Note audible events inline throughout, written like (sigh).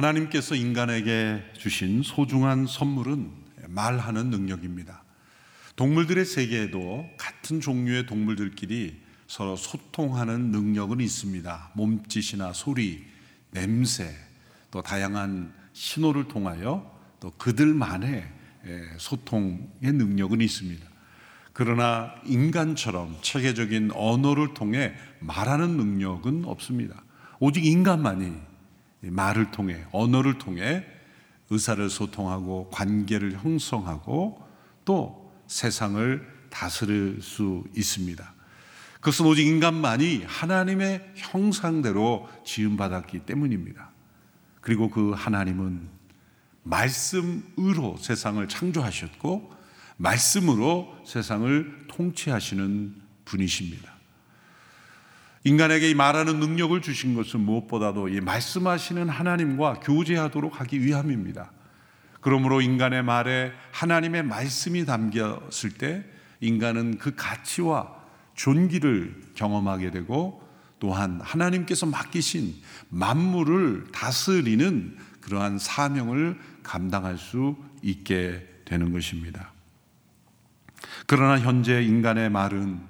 하나님께서 인간에게 주신 소중한 선물은 말하는 능력입니다. 동물들의 세계에도 같은 종류의 동물들끼리 서로 소통하는 능력은 있습니다. 몸짓이나 소리, 냄새, 또 다양한 신호를 통하여 또 그들만의 소통의 능력은 있습니다. 그러나 인간처럼 체계적인 언어를 통해 말하는 능력은 없습니다. 오직 인간만이 말을 통해, 언어를 통해 의사를 소통하고 관계를 형성하고 또 세상을 다스릴 수 있습니다. 그것은 오직 인간만이 하나님의 형상대로 지음받았기 때문입니다. 그리고 그 하나님은 말씀으로 세상을 창조하셨고, 말씀으로 세상을 통치하시는 분이십니다. 인간에게 말하는 능력을 주신 것은 무엇보다도 이 말씀하시는 하나님과 교제하도록 하기 위함입니다. 그러므로 인간의 말에 하나님의 말씀이 담겼을 때 인간은 그 가치와 존귀를 경험하게 되고 또한 하나님께서 맡기신 만물을 다스리는 그러한 사명을 감당할 수 있게 되는 것입니다. 그러나 현재 인간의 말은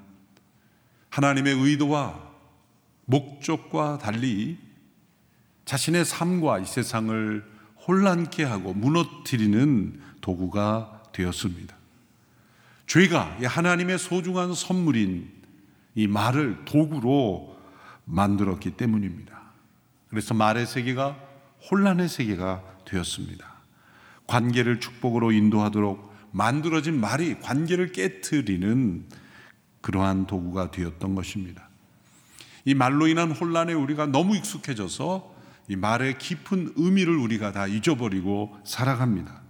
하나님의 의도와 목적과 달리 자신의 삶과 이 세상을 혼란케 하고 무너뜨리는 도구가 되었습니다. 죄가 하나님의 소중한 선물인 이 말을 도구로 만들었기 때문입니다. 그래서 말의 세계가 혼란의 세계가 되었습니다. 관계를 축복으로 인도하도록 만들어진 말이 관계를 깨뜨리는 그러한 도구가 되었던 것입니다. 이 말로 인한 혼란에 우리가 너무 익숙해져서 이 말의 깊은 의미를 우리가 다 잊어버리고 살아갑니다.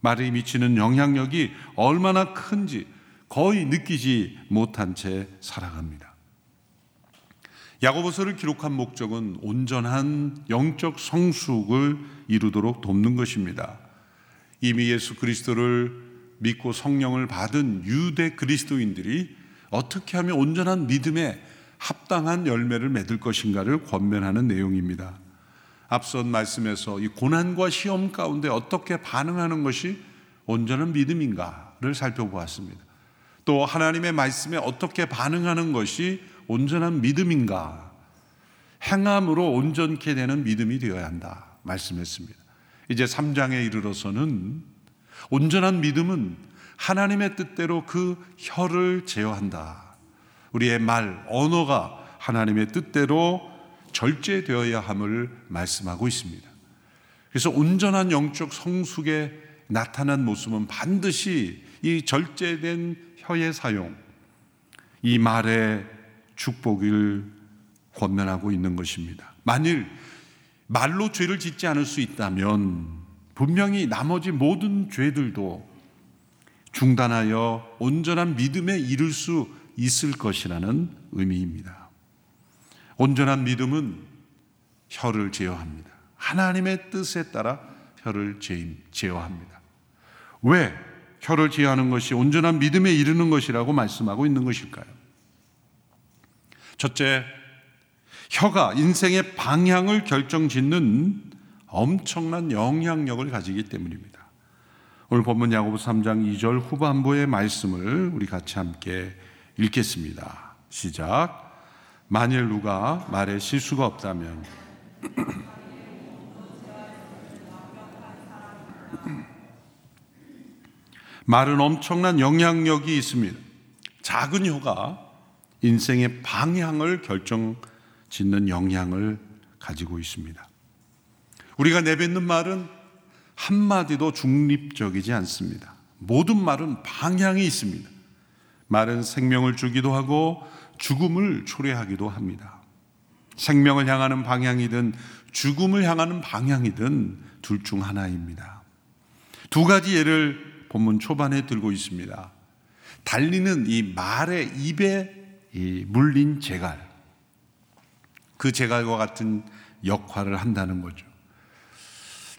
말이 미치는 영향력이 얼마나 큰지 거의 느끼지 못한 채 살아갑니다. 야고보서를 기록한 목적은 온전한 영적 성숙을 이루도록 돕는 것입니다. 이미 예수 그리스도를 믿고 성령을 받은 유대 그리스도인들이 어떻게 하면 온전한 믿음에 합당한 열매를 맺을 것인가를 권면하는 내용입니다. 앞선 말씀에서 이 고난과 시험 가운데 어떻게 반응하는 것이 온전한 믿음인가를 살펴보았습니다. 또 하나님의 말씀에 어떻게 반응하는 것이 온전한 믿음인가? 행함으로 온전케 되는 믿음이 되어야 한다. 말씀했습니다. 이제 3장에 이르러서는 온전한 믿음은 하나님의 뜻대로 그 혀를 제어한다. 우리의 말, 언어가 하나님의 뜻대로 절제되어야 함을 말씀하고 있습니다. 그래서 온전한 영적 성숙에 나타난 모습은 반드시 이 절제된 혀의 사용, 이 말의 축복을 권면하고 있는 것입니다. 만일 말로 죄를 짓지 않을 수 있다면 분명히 나머지 모든 죄들도 중단하여 온전한 믿음에 이를 수 있을 것이라는 의미입니다. 온전한 믿음은 혀를 제어합니다. 하나님의 뜻에 따라 혀를 제어합니다. 왜 혀를 제어하는 것이 온전한 믿음에 이르는 것이라고 말씀하고 있는 것일까요? 첫째, 혀가 인생의 방향을 결정 짓는 엄청난 영향력을 가지기 때문입니다. 오늘 본문 야고보 3장 2절 후반부의 말씀을 우리 같이 함께 읽겠습니다. 시작. 만일 누가 말에 실수가 없다면 (clears throat) 말은 엄청난 영향력이 있습니다. 작은 혀가 인생의 방향을 결정 짓는 영향을 가지고 있습니다. 우리가 내뱉는 말은 한마디도 중립적이지 않습니다. 모든 말은 방향이 있습니다. 말은 생명을 주기도 하고 죽음을 초래하기도 합니다. 생명을 향하는 방향이든 죽음을 향하는 방향이든 둘 중 하나입니다. 두 가지 예를 본문 초반에 들고 있습니다. 달리는 이 말의 입에 이 물린 재갈. 그 재갈과 같은 역할을 한다는 거죠.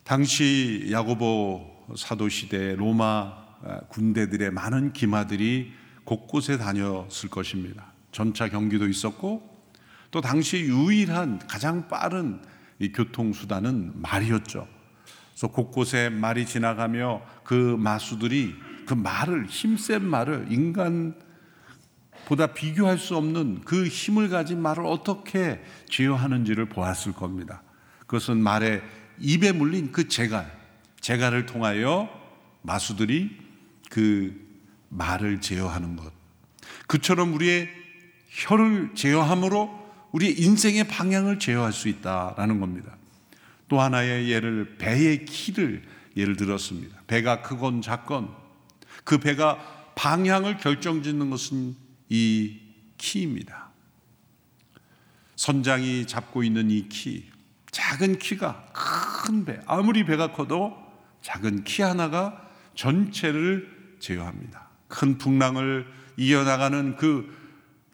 당시 야고보 사도 시대 로마 군대들의 많은 기마들이 곳곳에 다녔을 것입니다. 전차 경기도 있었고 또 당시 유일한 가장 빠른 이 교통수단은 말이었죠. 그래서 곳곳에 말이 지나가며 그 마수들이 그 말을 힘센 말을 인간보다 비교할 수 없는 그 힘을 가진 말을 어떻게 제어하는지를 보았을 겁니다. 그것은 말에 입에 물린 그 재갈, 재갈을 통하여 마수들이 그 말을 제어하는 것. 그처럼 우리의 혀를 제어함으로 우리의 인생의 방향을 제어할 수 있다라는 겁니다. 또 하나의 예를 배의 키를 예를 들었습니다. 배가 크건 작건 그 배가 방향을 결정짓는 것은 이 키입니다. 선장이 잡고 있는 이 키, 작은 키가 큰 배, 아무리 배가 커도 작은 키 하나가 전체를 제어합니다. 큰 풍랑을 이어나가는 그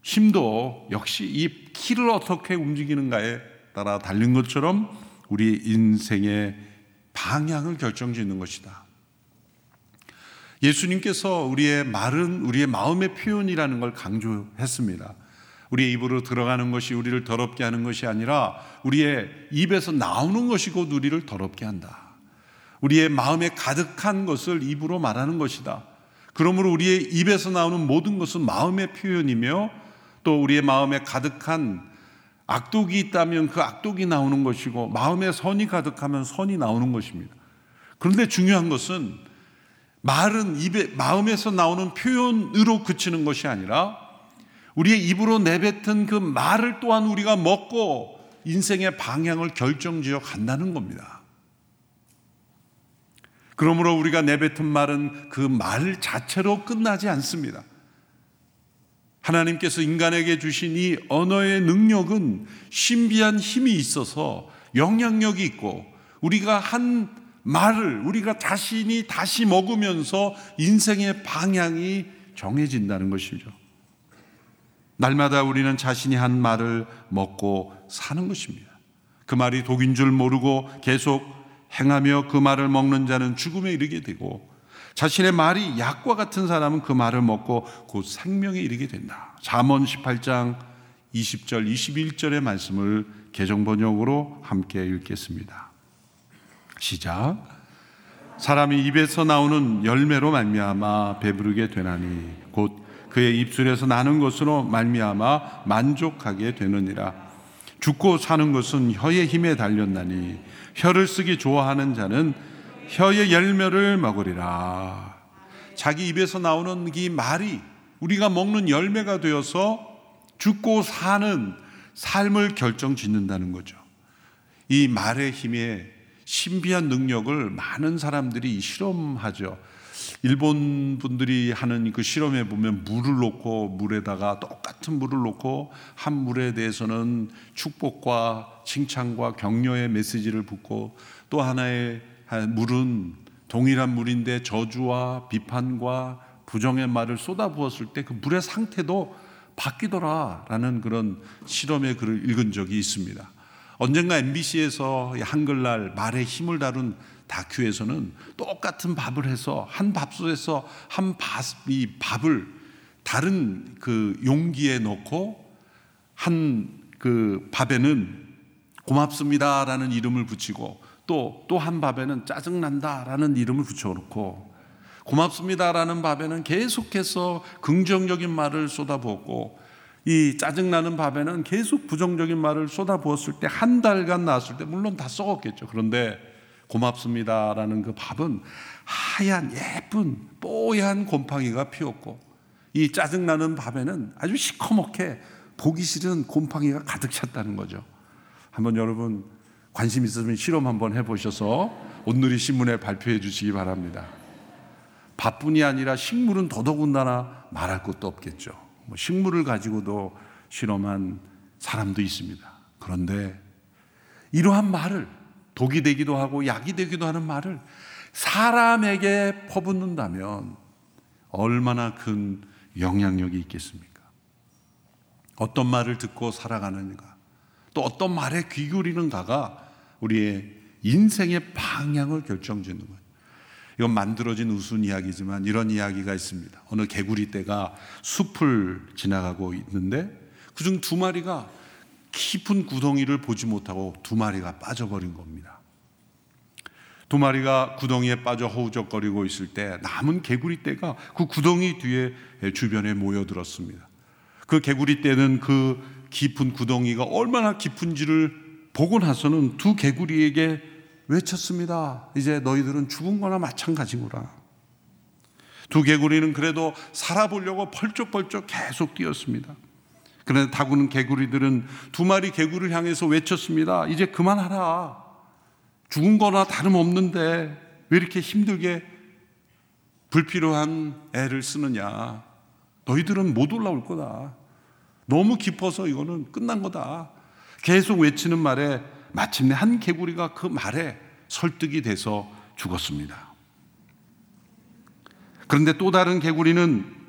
힘도 역시 이 키를 어떻게 움직이는가에 따라 달린 것처럼 우리 인생의 방향을 결정짓는 것이다. 예수님께서 우리의 말은 우리의 마음의 표현이라는 걸 강조했습니다. 우리의 입으로 들어가는 것이 우리를 더럽게 하는 것이 아니라 우리의 입에서 나오는 것이 곧 우리를 더럽게 한다. 우리의 마음에 가득한 것을 입으로 말하는 것이다. 그러므로 우리의 입에서 나오는 모든 것은 마음의 표현이며 또 우리의 마음에 가득한 악독이 있다면 그 악독이 나오는 것이고 마음에 선이 가득하면 선이 나오는 것입니다. 그런데 중요한 것은 말은 입에 마음에서 나오는 표현으로 그치는 것이 아니라 우리의 입으로 내뱉은 그 말을 또한 우리가 먹고 인생의 방향을 결정지어 간다는 겁니다. 그러므로 우리가 내뱉은 말은 그 말 자체로 끝나지 않습니다. 하나님께서 인간에게 주신 이 언어의 능력은 신비한 힘이 있어서 영향력이 있고 우리가 한 말을 우리가 자신이 다시 먹으면서 인생의 방향이 정해진다는 것이죠. 날마다 우리는 자신이 한 말을 먹고 사는 것입니다. 그 말이 독인 줄 모르고 계속 행하며 그 말을 먹는 자는 죽음에 이르게 되고 자신의 말이 약과 같은 사람은 그 말을 먹고 곧 생명에 이르게 된다. 잠언 18장 20절 21절의 말씀을 개정 번역으로 함께 읽겠습니다. 시작. 사람이 입에서 나오는 열매로 말미암아 배부르게 되나니 곧 그의 입술에서 나는 것으로 말미암아 만족하게 되느니라. 죽고 사는 것은 혀의 힘에 달렸나니 혀를 쓰기 좋아하는 자는 혀의 열매를 먹으리라. 자기 입에서 나오는 이 말이 우리가 먹는 열매가 되어서 죽고 사는 삶을 결정 짓는다는 거죠. 이 말의 힘에 신비한 능력을 많은 사람들이 실험하죠. 일본 분들이 하는 그 실험에 보면 물을 놓고 물에다가 똑같은 물을 놓고 한 물에 대해서는 축복과 칭찬과 격려의 메시지를 붓고 또 하나의 물은 동일한 물인데 저주와 비판과 부정의 말을 쏟아부었을 때 그 물의 상태도 바뀌더라라는 그런 실험의 글을 읽은 적이 있습니다. 언젠가 MBC에서 한글날 말의 힘을 다룬 다큐에서는 똑같은 밥을 해서 한 밥솥에서 한이 밥을 다른 그 용기에 넣고 한 그 밥에는 고맙습니다라는 이름을 붙이고 또 또 한 밥에는 짜증난다라는 이름을 붙여놓고 고맙습니다라는 밥에는 계속해서 긍정적인 말을 쏟아부었고 이 짜증나는 밥에는 계속 부정적인 말을 쏟아부었을 때 한 달간 나왔을 때 물론 다 썩었겠죠. 그런데 고맙습니다라는 그 밥은 하얀 예쁜 뽀얀 곰팡이가 피었고 이 짜증나는 밥에는 아주 시커멓게 보기 싫은 곰팡이가 가득 찼다는 거죠. 한번 여러분 관심 있으면 실험 한번 해보셔서 오늘이 신문에 발표해 주시기 바랍니다. 밥뿐이 아니라 식물은 더더군다나 말할 것도 없겠죠. 뭐 식물을 가지고도 실험한 사람도 있습니다. 그런데 이러한 말을 독이 되기도 하고 약이 되기도 하는 말을 사람에게 퍼붓는다면 얼마나 큰 영향력이 있겠습니까? 어떤 말을 듣고 살아가는가, 또 어떤 말에 귀 기울이는가가 우리의 인생의 방향을 결정짓는 거예요. 이건 만들어진 우스운 이야기지만 이런 이야기가 있습니다. 어느 개구리 떼가 숲을 지나가고 있는데 그중 두 마리가 깊은 구덩이를 보지 못하고 두 마리가 빠져버린 겁니다. 두 마리가 구덩이에 빠져 허우적거리고 있을 때 남은 개구리 떼가 그 구덩이 뒤에 주변에 모여들었습니다. 그 개구리 떼는 그 깊은 구덩이가 얼마나 깊은지를 보고 나서는 두 개구리에게 외쳤습니다. 이제 너희들은 죽은 거나 마찬가지구나. 두 개구리는 그래도 살아보려고 펄쩍펄쩍 계속 뛰었습니다. 그런데 다구는 개구리들은 두 마리 개구리를 향해서 외쳤습니다. 이제 그만하라. 죽은 거나 다름없는데 왜 이렇게 힘들게 불필요한 애를 쓰느냐. 너희들은 못 올라올 거다. 너무 깊어서 이거는 끝난 거다. 계속 외치는 말에 마침내 한 개구리가 그 말에 설득이 돼서 죽었습니다. 그런데 또 다른 개구리는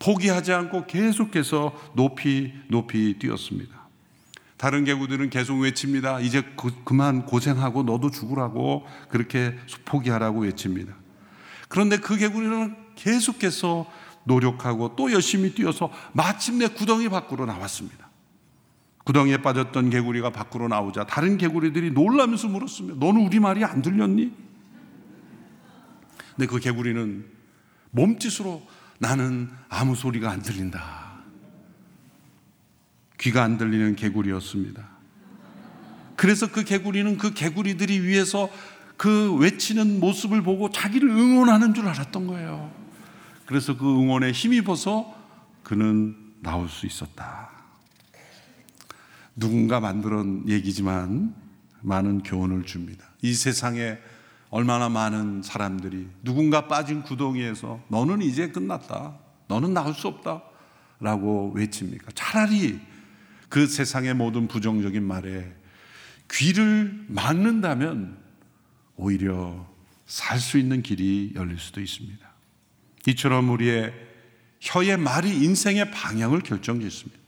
포기하지 않고 계속해서 높이 높이 뛰었습니다. 다른 개구들은 계속 외칩니다. 이제 그, 그만 고생하고 너도 죽으라고 그렇게 포기하라고 외칩니다. 그런데 그 개구리는 계속해서 노력하고 또 열심히 뛰어서 마침내 구덩이 밖으로 나왔습니다. 구덩이에 빠졌던 개구리가 밖으로 나오자 다른 개구리들이 놀라면서 물었습니다. 너는 우리 말이 안 들렸니? 근데 그 개구리는 몸짓으로 나는 아무 소리가 안 들린다. 귀가 안 들리는 개구리였습니다. 그래서 그 개구리는 그 개구리들이 위해서 그 외치는 모습을 보고 자기를 응원하는 줄 알았던 거예요. 그래서 그 응원에 힘입어서 그는 나올 수 있었다. 누군가 만들어 얘기지만 많은 교훈을 줍니다. 이 세상에 얼마나 많은 사람들이 누군가 빠진 구덩이에서 너는 이제 끝났다. 너는 나올 수 없다. 라고 외칩니까? 차라리 그 세상의 모든 부정적인 말에 귀를 막는다면 오히려 살 수 있는 길이 열릴 수도 있습니다. 이처럼 우리의 혀의 말이 인생의 방향을 결정짓습니다.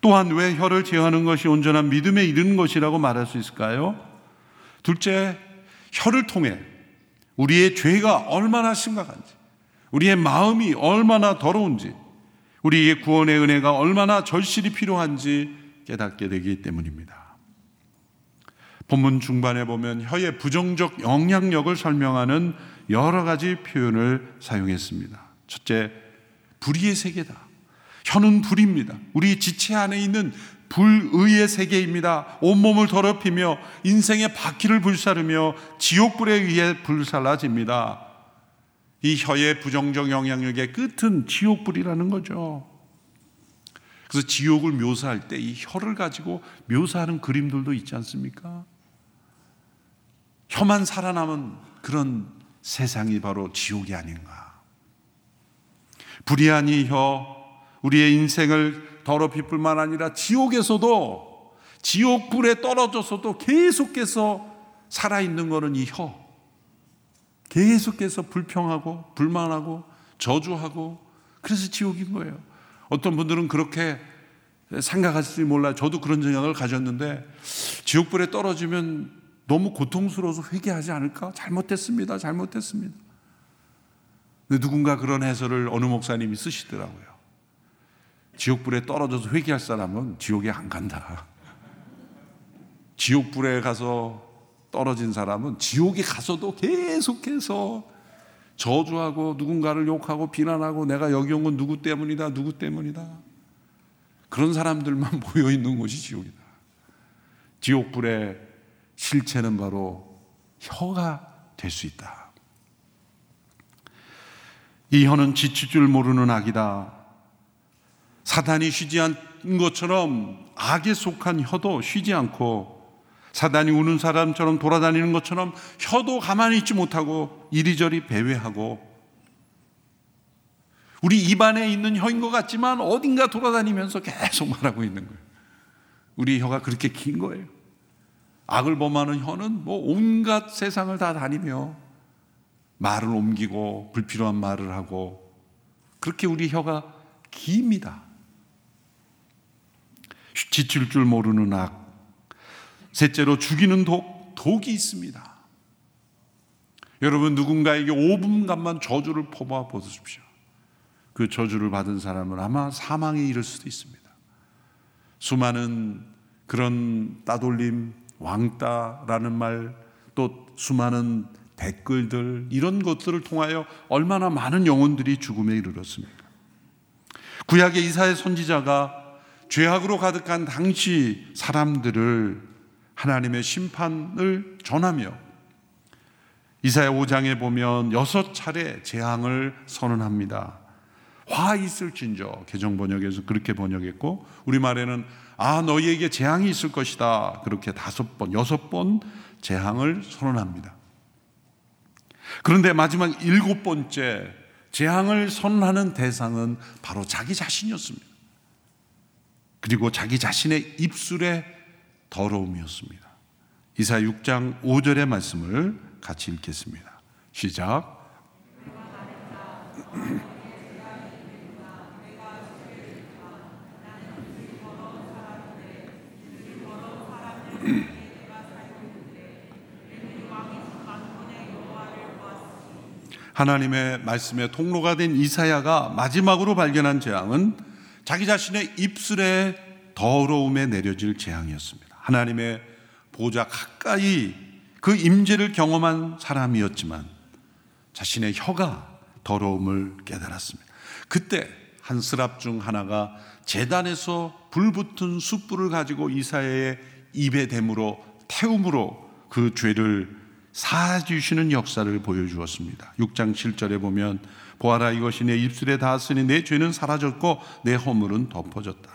또한 왜 혀를 제어하는 것이 온전한 믿음에 이르는 것이라고 말할 수 있을까요? 둘째, 혀를 통해 우리의 죄가 얼마나 심각한지, 우리의 마음이 얼마나 더러운지, 우리의 구원의 은혜가 얼마나 절실히 필요한지 깨닫게 되기 때문입니다. 본문 중반에 보면 혀의 부정적 영향력을 설명하는 여러 가지 표현을 사용했습니다. 첫째, 불의의 세계다. 혀는 불입니다. 우리 지체 안에 있는 불의의 세계입니다. 온몸을 더럽히며 인생의 바퀴를 불사르며 지옥불에 의해 불살라집니다. 이 혀의 부정적 영향력의 끝은 지옥불이라는 거죠. 그래서 지옥을 묘사할 때 이 혀를 가지고 묘사하는 그림들도 있지 않습니까? 혀만 살아남은 그런 세상이 바로 지옥이 아닌가. 불의한 이 혀, 우리의 인생을 더럽힐 뿐만 아니라 지옥에서도 지옥 불에 떨어져서도 계속해서 살아있는 것은 이 혀. 계속해서 불평하고 불만하고 저주하고 그래서 지옥인 거예요. 어떤 분들은 그렇게 생각하실지 몰라. 저도 그런 생각을 가졌는데 지옥불에 떨어지면 너무 고통스러워서 회개하지 않을까? 잘못했습니다. 잘못했습니다. 근데 누군가 그런 해설을 어느 목사님이 쓰시더라고요. 지옥불에 떨어져서 회개할 사람은 지옥에 안 간다. 지옥불에 가서 떨어진 사람은 지옥에 가서도 계속해서 저주하고 누군가를 욕하고 비난하고 내가 여기 온 건 누구 때문이다, 누구 때문이다. 그런 사람들만 (laughs) 모여 있는 곳이 지옥이다. 지옥불의 실체는 바로 혀가 될 수 있다. 이 혀는 지칠 줄 모르는 악이다. 사단이 쉬지 않은 것처럼 악에 속한 혀도 쉬지 않고 사단이 우는 사람처럼 돌아다니는 것처럼 혀도 가만히 있지 못하고 이리저리 배회하고 우리 입안에 있는 혀인 것 같지만 어딘가 돌아다니면서 계속 말하고 있는 거예요. 우리 혀가 그렇게 긴 거예요. 악을 범하는 혀는 뭐 온갖 세상을 다 다니며 말을 옮기고 불필요한 말을 하고 그렇게 우리 혀가 깁니다. 지칠 줄 모르는 악. 셋째로 죽이는 독, 독이 있습니다. 여러분 누군가에게 5분간만 저주를 퍼부어 보십시오. 그 저주를 받은 사람은 아마 사망에 이를 수도 있습니다. 수많은 그런 따돌림, 왕따라는 말, 또 수많은 댓글들, 이런 것들을 통하여 얼마나 많은 영혼들이 죽음에 이르렀습니까? 구약의 이사의 선지자가 죄악으로 가득한 당시 사람들을 하나님의 심판을 전하며 이사야 5장에 보면 여섯 차례 재앙을 선언합니다. 화 있을진저 개정 번역에서 그렇게 번역했고 우리 말에는 아 너희에게 재앙이 있을 것이다 그렇게 다섯 번 여섯 번 재앙을 선언합니다. 그런데 마지막 일곱 번째 재앙을 선언하는 대상은 바로 자기 자신이었습니다. 그리고 자기 자신의 입술의 더러움이었습니다. 이사 6장 5절의 말씀을 같이 읽겠습니다. 시작. 하나님의 말씀의 통로가 된 이사야가 마지막으로 발견한 재앙은 자기 자신의 입술에 더러움에 내려질 재앙이었습니다. 하나님의 보좌 가까이 그 임재를 경험한 사람이었지만 자신의 혀가 더러움을 깨달았습니다. 그때 한 스랍 중 하나가 재단에서 불붙은 숯불을 가지고 이사야의 입에 댐으로 태움으로 그 죄를 사주시는 역사를 보여주었습니다. 6장 7절에 보면 보아라 이것이 내 입술에 닿았으니 내 죄는 사라졌고 내 허물은 덮어졌다.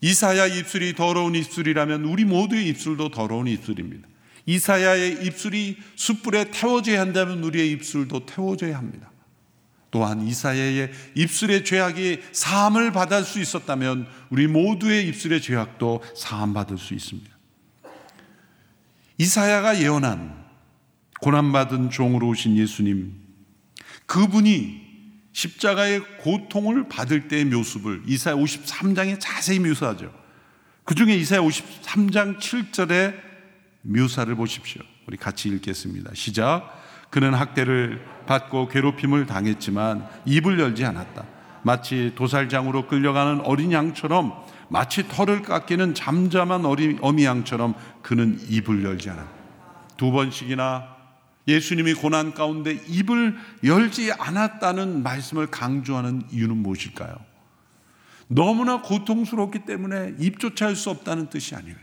이사야 입술이 더러운 입술이라면 우리 모두의 입술도 더러운 입술입니다. 이사야의 입술이 숯불에 태워져야 한다면 우리의 입술도 태워져야 합니다. 또한 이사야의 입술의 죄악이 사함을 받을 수 있었다면 우리 모두의 입술의 죄악도 사함 받을 수 있습니다. 이사야가 예언한 고난받은 종으로 오신 예수님, 그분이 십자가의 고통을 받을 때의 모습을 이사야 53장에 자세히 묘사하죠. 그 중에 이사야 53장 7절의 묘사를 보십시오. 우리 같이 읽겠습니다. 시작. 그는 학대를 받고 괴롭힘을 당했지만 입을 열지 않았다. 마치 도살장으로 끌려가는 어린 양처럼 마치 털을 깎이는 잠잠한 어미 양처럼 그는 입을 열지 않았다. 두 번씩이나 예수님이 고난 가운데 입을 열지 않았다는 말씀을 강조하는 이유는 무엇일까요? 너무나 고통스럽기 때문에 입조차 할 수 없다는 뜻이 아니에요.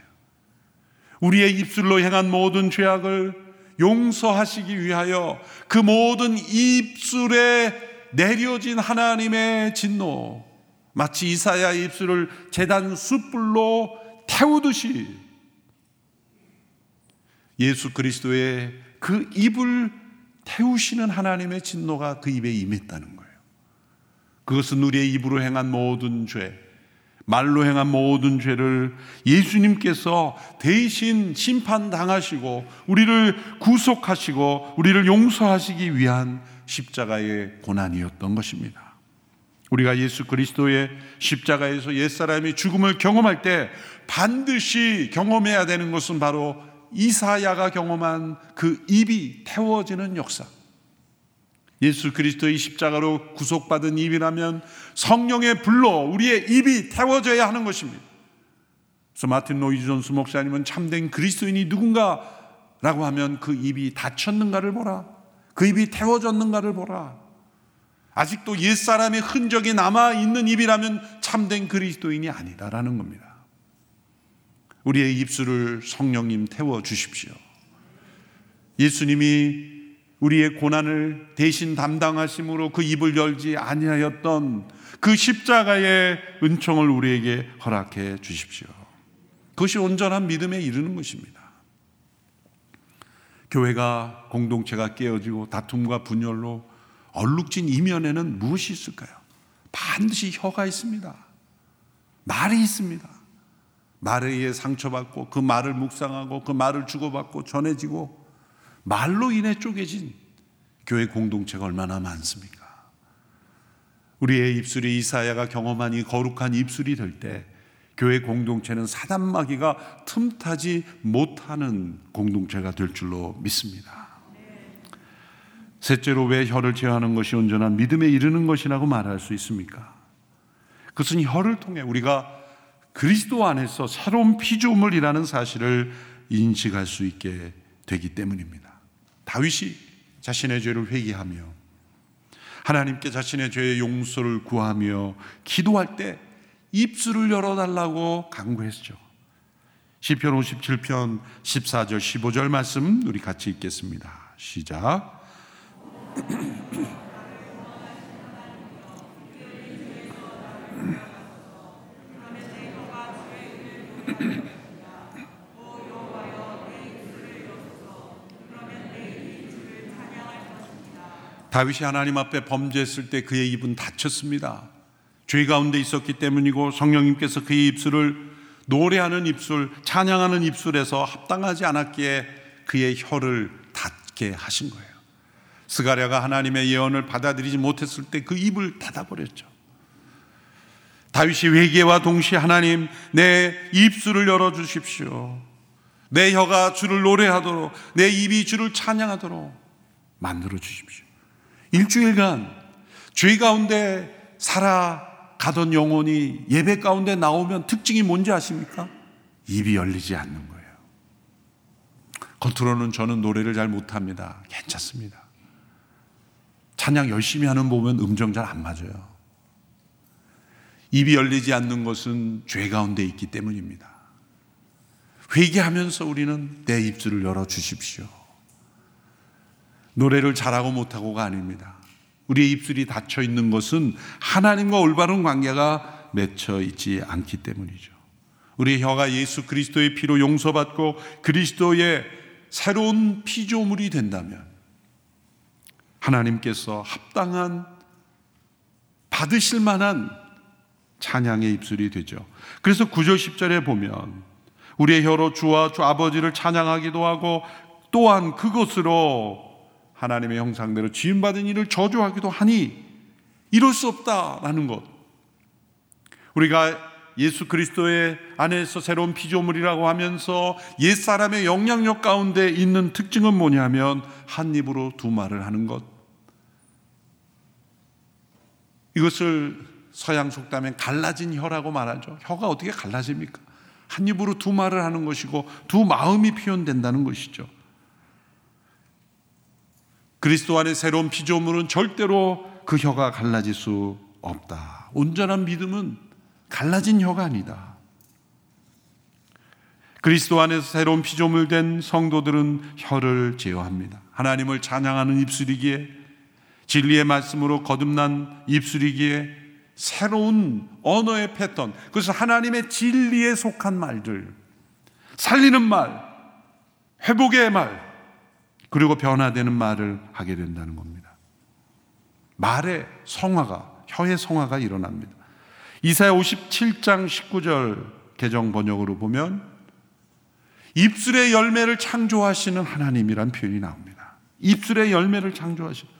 우리의 입술로 행한 모든 죄악을 용서하시기 위하여 그 모든 입술에 내려진 하나님의 진노, 마치 이사야 입술을 재단 숯불로 태우듯이 예수 그리스도의 그 입을 태우시는 하나님의 진노가 그 입에 임했다는 거예요. 그것은 우리의 입으로 행한 모든 죄, 말로 행한 모든 죄를 예수님께서 대신 심판당하시고 우리를 구속하시고 우리를 용서하시기 위한 십자가의 고난이었던 것입니다. 우리가 예수 그리스도의 십자가에서 옛사람이 죽음을 경험할 때 반드시 경험해야 되는 것은 바로 이사야가 경험한 그 입이 태워지는 역사. 예수 그리스도의 십자가로 구속받은 입이라면 성령의 불로 우리의 입이 태워져야 하는 것입니다. 그래서 마틴 로이드 존스 목사님은 참된 그리스도인이 누군가라고 하면 그 입이 닫혔는가를 보라. 그 입이 태워졌는가를 보라. 아직도 옛사람의 흔적이 남아 있는 입이라면 참된 그리스도인이 아니다라는 겁니다. 우리의 입술을 성령님 태워 주십시오. 예수님이 우리의 고난을 대신 담당하심으로 그 입을 열지 아니하였던 그 십자가의 은총을 우리에게 허락해 주십시오. 그것이 온전한 믿음에 이르는 것입니다. 교회가 공동체가 깨어지고 다툼과 분열로 얼룩진 이면에는 무엇이 있을까요? 반드시 혀가 있습니다. 말이 있습니다. 말에 의해 상처받고 그 말을 묵상하고 그 말을 주고받고 전해지고 말로 인해 쪼개진 교회 공동체가 얼마나 많습니까? 우리의 입술이 이사야가 경험한 이 거룩한 입술이 될 때 교회 공동체는 사단마귀가 틈타지 못하는 공동체가 될 줄로 믿습니다. 셋째로 왜 혀를 제어하는 것이 온전한 믿음에 이르는 것이라고 말할 수 있습니까? 그것은 혀를 통해 우리가 그리스도 안에서 새로운 피조물이라는 사실을 인식할 수 있게 되기 때문입니다. 다윗이 자신의 죄를 회개하며 하나님께 자신의 죄의 용서를 구하며 기도할 때 입술을 열어달라고 강구했죠. 시편 57편 14절 15절 말씀 우리 같이 읽겠습니다. 시작. (clears throat) 다윗이 하나님 앞에 범죄했을 때 그의 입은 닫혔습니다. 죄 가운데 있었기 때문이고 성령님께서 그의 입술을 노래하는 입술, 찬양하는 입술에서 합당하지 않았기에 그의 혀를 닫게 하신 거예요. 스가랴가 하나님의 예언을 받아들이지 못했을 때 그 입을 닫아버렸죠. 다윗이 회개와 동시에 하나님 내 입술을 열어 주십시오. 내 혀가 주를 노래하도록 내 입이 주를 찬양하도록 만들어 주십시오. 일주일간 죄 가운데 살아가던 영혼이 예배 가운데 나오면 특징이 뭔지 아십니까? 입이 열리지 않는 거예요. 겉으로는 저는 노래를 잘 못합니다. 괜찮습니다. 찬양 열심히 하는 보면 음정 잘 안 맞아요. 입이 열리지 않는 것은 죄 가운데 있기 때문입니다. 회개하면서 우리는 내 입술을 열어 주십시오. 노래를 잘하고 못하고가 아닙니다. 우리의 입술이 닫혀 있는 것은 하나님과 올바른 관계가 맺혀 있지 않기 때문이죠. 우리의 혀가 예수 그리스도의 피로 용서받고 그리스도의 새로운 피조물이 된다면 하나님께서 합당한 받으실 만한 찬양의 입술이 되죠. 그래서 9절 10절에 보면 우리의 혀로 주와 주 아버지를 찬양하기도 하고 또한 그것으로 하나님의 형상대로 지음 받은 일을 저주하기도 하니 이럴 수 없다라는 것. 우리가 예수 그리스도의 안에서 새로운 피조물이라고 하면서 옛사람의 영향력 가운데 있는 특징은 뭐냐면 한 입으로 두 말을 하는 것. 이것을 서양 속담엔 갈라진 혀라고 말하죠. 혀가 어떻게 갈라집니까? 한 입으로 두 말을 하는 것이고 두 마음이 표현된다는 것이죠. 그리스도 안에 새로운 피조물은 절대로 그 혀가 갈라질 수 없다. 온전한 믿음은 갈라진 혀가 아니다. 그리스도 안에서 새로운 피조물 된 성도들은 혀를 제어합니다. 하나님을 찬양하는 입술이기에 진리의 말씀으로 거듭난 입술이기에 새로운 언어의 패턴, 그것은 하나님의 진리에 속한 말들, 살리는 말, 회복의 말, 그리고 변화되는 말을 하게 된다는 겁니다. 말의 성화가, 혀의 성화가 일어납니다. 이사야 57장 19절 개정 번역으로 보면 입술의 열매를 창조하시는 하나님이란 표현이 나옵니다. 입술의 열매를 창조하시는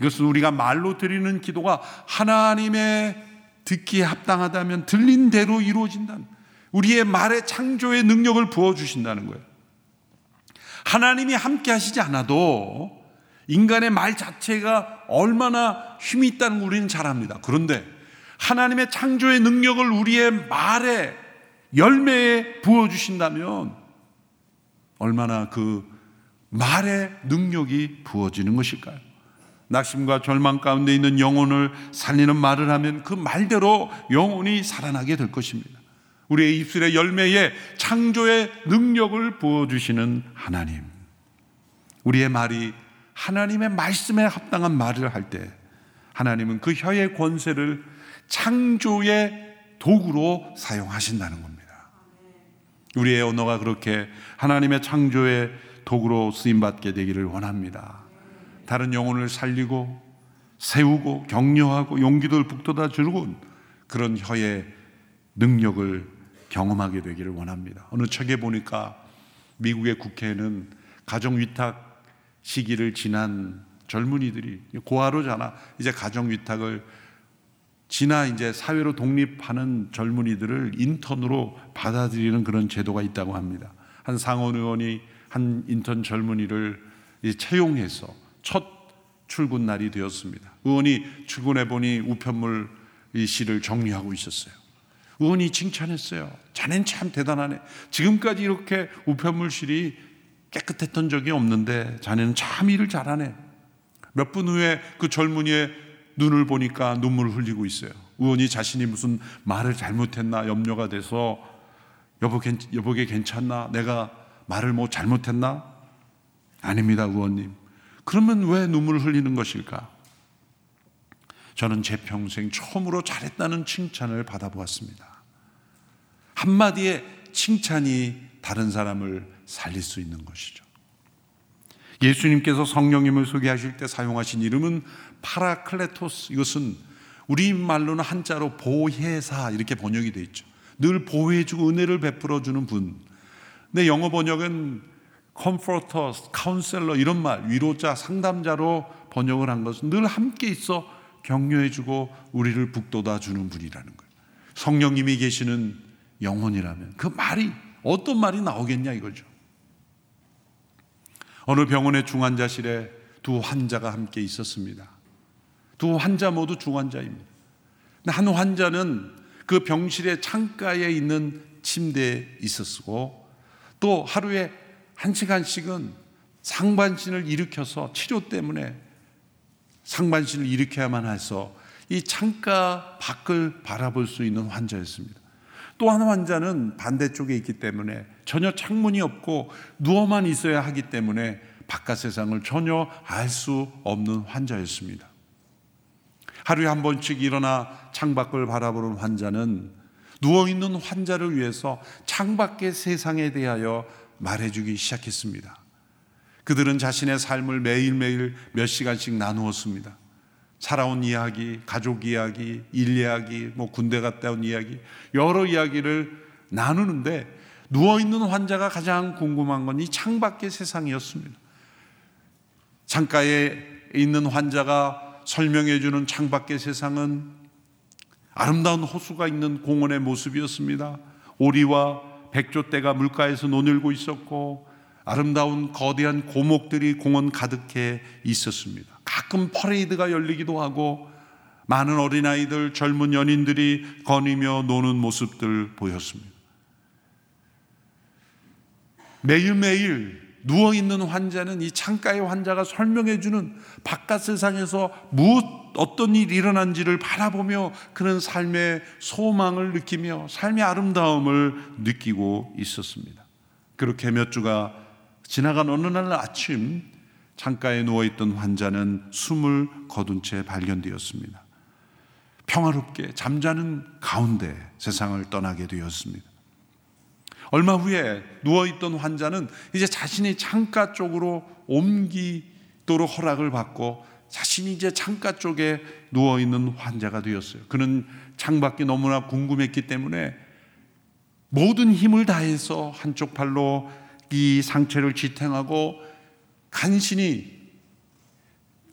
이것은 우리가 말로 드리는 기도가 하나님의 듣기에 합당하다면 들린 대로 이루어진다는 우리의 말의 창조의 능력을 부어 주신다는 거예요. 하나님이 함께 하시지 않아도 인간의 말 자체가 얼마나 힘이 있다는 걸 우리는 잘 압니다. 그런데 하나님의 창조의 능력을 우리의 말에 열매에 부어 주신다면 얼마나 그 말의 능력이 부어지는 것일까요? 낙심과 절망 가운데 있는 영혼을 살리는 말을 하면 그 말대로 영혼이 살아나게 될 것입니다. 우리의 입술의 열매에 창조의 능력을 부어주시는 하나님. 우리의 말이 하나님의 말씀에 합당한 말을 할 때 하나님은 그 혀의 권세를 창조의 도구로 사용하신다는 겁니다. 우리의 언어가 그렇게 하나님의 창조의 도구로 쓰임받게 되기를 원합니다. 다른 영혼을 살리고 세우고 격려하고 용기를 북돋아 주고 그런 혀의 능력을 경험하게 되기를 원합니다. 어느 책에 보니까 미국의 국회에는 가정 위탁 시기를 지난 젊은이들이 고아로잖아. 이제 가정 위탁을 지나 이제 사회로 독립하는 젊은이들을 인턴으로 받아들이는 그런 제도가 있다고 합니다. 한 상원 의원이 한 인턴 젊은이를 채용해서 첫 출근 날이 되었습니다. 의원이 출근해 보니 우편물 이 시를 정리하고 있었어요. 의원이 칭찬했어요. 자넨 참 대단하네. 지금까지 이렇게 우편물 실이 깨끗했던 적이 없는데 자네는 참 일을 잘하네. 몇 분 후에 그 젊은이의 눈을 보니까 눈물을 흘리고 있어요. 의원이 자신이 무슨 말을 잘못했나 염려가 돼서 여보, 여보게 괜찮나? 내가 말을 뭐 잘못했나? 아닙니다, 의원님. 그러면 왜 눈물을 흘리는 것일까? 저는 제 평생 처음으로 잘했다는 칭찬을 받아보았습니다. 한마디의 칭찬이 다른 사람을 살릴 수 있는 것이죠. 예수님께서 성령님을 소개하실 때 사용하신 이름은 파라클레토스. 이것은 우리 말로는 한자로 보혜사 이렇게 번역이 되어 있죠. 늘 보호해주고 은혜를 베풀어 주는 분. 근데 영어 번역은 Comforter, Counselor 이런 말, 위로자, 상담자로 번역을 한 것은 늘 함께 있어 격려해주고 우리를 북돋아 주는 분이라는 거예요. 성령님이 계시는 영혼이라면 그 말이 어떤 말이 나오겠냐 이거죠. 어느 병원의 중환자실에 두 환자가 함께 있었습니다. 두 환자 모두 중환자입니다. 한 환자는 그 병실의 창가에 있는 침대에 있었고 또 하루에 한 시간씩은 상반신을 일으켜서 치료 때문에 상반신을 일으켜야만 해서 이 창가 밖을 바라볼 수 있는 환자였습니다. 또 한 환자는 반대쪽에 있기 때문에 전혀 창문이 없고 누워만 있어야 하기 때문에 바깥 세상을 전혀 알 수 없는 환자였습니다. 하루에 한 번씩 일어나 창밖을 바라보는 환자는 누워있는 환자를 위해서 창밖의 세상에 대하여 말해주기 시작했습니다. 그들은 자신의 삶을 매일매일 몇 시간씩 나누었습니다. 살아온 이야기, 가족 이야기, 일 이야기, 뭐 군대 갔다 온 이야기, 여러 이야기를 나누는데 누워있는 환자가 가장 궁금한 건 이 창밖의 세상이었습니다. 창가에 있는 환자가 설명해 주는 창밖의 세상은 아름다운 호수가 있는 공원의 모습이었습니다. 오리와 백조떼가 물가에서 노늘고 있었고 아름다운 거대한 고목들이 공원 가득해 있었습니다. 가끔 퍼레이드가 열리기도 하고 많은 어린아이들, 젊은 연인들이 거니며 노는 모습들 보였습니다. 매일매일 누워있는 환자는 이 창가의 환자가 설명해주는 바깥 세상에서 무엇, 어떤 일이 일어난지를 바라보며 그런 삶의 소망을 느끼며 삶의 아름다움을 느끼고 있었습니다. 그렇게 몇 주가 지나간 어느 날 아침 창가에 누워있던 환자는 숨을 거둔 채 발견되었습니다. 평화롭게 잠자는 가운데 세상을 떠나게 되었습니다. 얼마 후에 누워있던 환자는 이제 자신이 창가 쪽으로 옮기도록 허락을 받고 자신이 이제 창가 쪽에 누워있는 환자가 되었어요. 그는 창밖이 너무나 궁금했기 때문에 모든 힘을 다해서 한쪽 팔로 이 상체를 지탱하고 간신히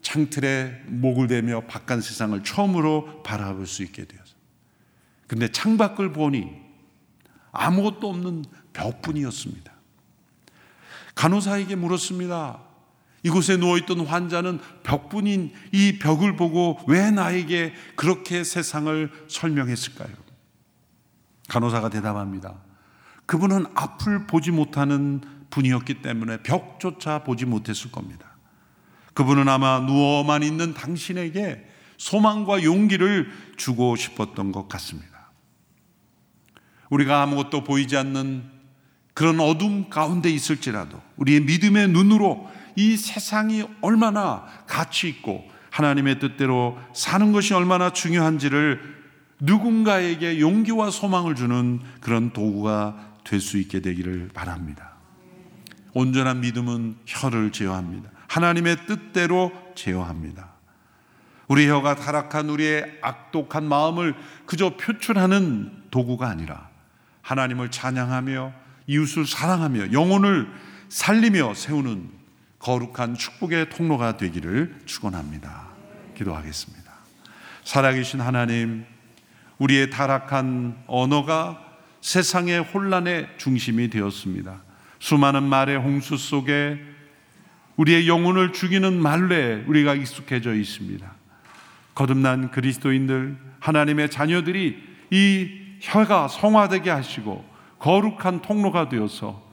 창틀에 목을 대며 바깥 세상을 처음으로 바라볼 수 있게 되었어요. 근데 창밖을 보니 아무것도 없는 벽뿐이었습니다. 간호사에게 물었습니다. 이곳에 누워있던 환자는 벽뿐인 이 벽을 보고 왜 나에게 그렇게 세상을 설명했을까요? 간호사가 대답합니다. 그분은 앞을 보지 못하는 분이었기 때문에 벽조차 보지 못했을 겁니다. 그분은 아마 누워만 있는 당신에게 소망과 용기를 주고 싶었던 것 같습니다. 우리가 아무것도 보이지 않는 그런 어둠 가운데 있을지라도 우리의 믿음의 눈으로 이 세상이 얼마나 가치 있고 하나님의 뜻대로 사는 것이 얼마나 중요한지를 누군가에게 용기와 소망을 주는 그런 도구가 될 수 있게 되기를 바랍니다. 온전한 믿음은 혀를 제어합니다. 하나님의 뜻대로 제어합니다. 우리 혀가 타락한 우리의 악독한 마음을 그저 표출하는 도구가 아니라 하나님을 찬양하며 이웃을 사랑하며 영혼을 살리며 세우는 거룩한 축복의 통로가 되기를 축원합니다. 기도하겠습니다. 살아계신 하나님, 우리의 타락한 언어가 세상의 혼란의 중심이 되었습니다. 수많은 말의 홍수 속에 우리의 영혼을 죽이는 말에 우리가 익숙해져 있습니다. 거듭난 그리스도인들, 하나님의 자녀들이 이 혀가 성화되게 하시고 거룩한 통로가 되어서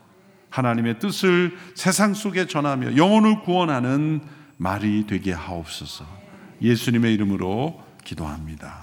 하나님의 뜻을 세상 속에 전하며 영혼을 구원하는 말이 되게 하옵소서. 예수님의 이름으로 기도합니다.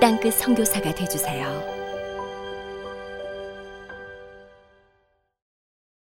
땅끝 선교사가 되주세요.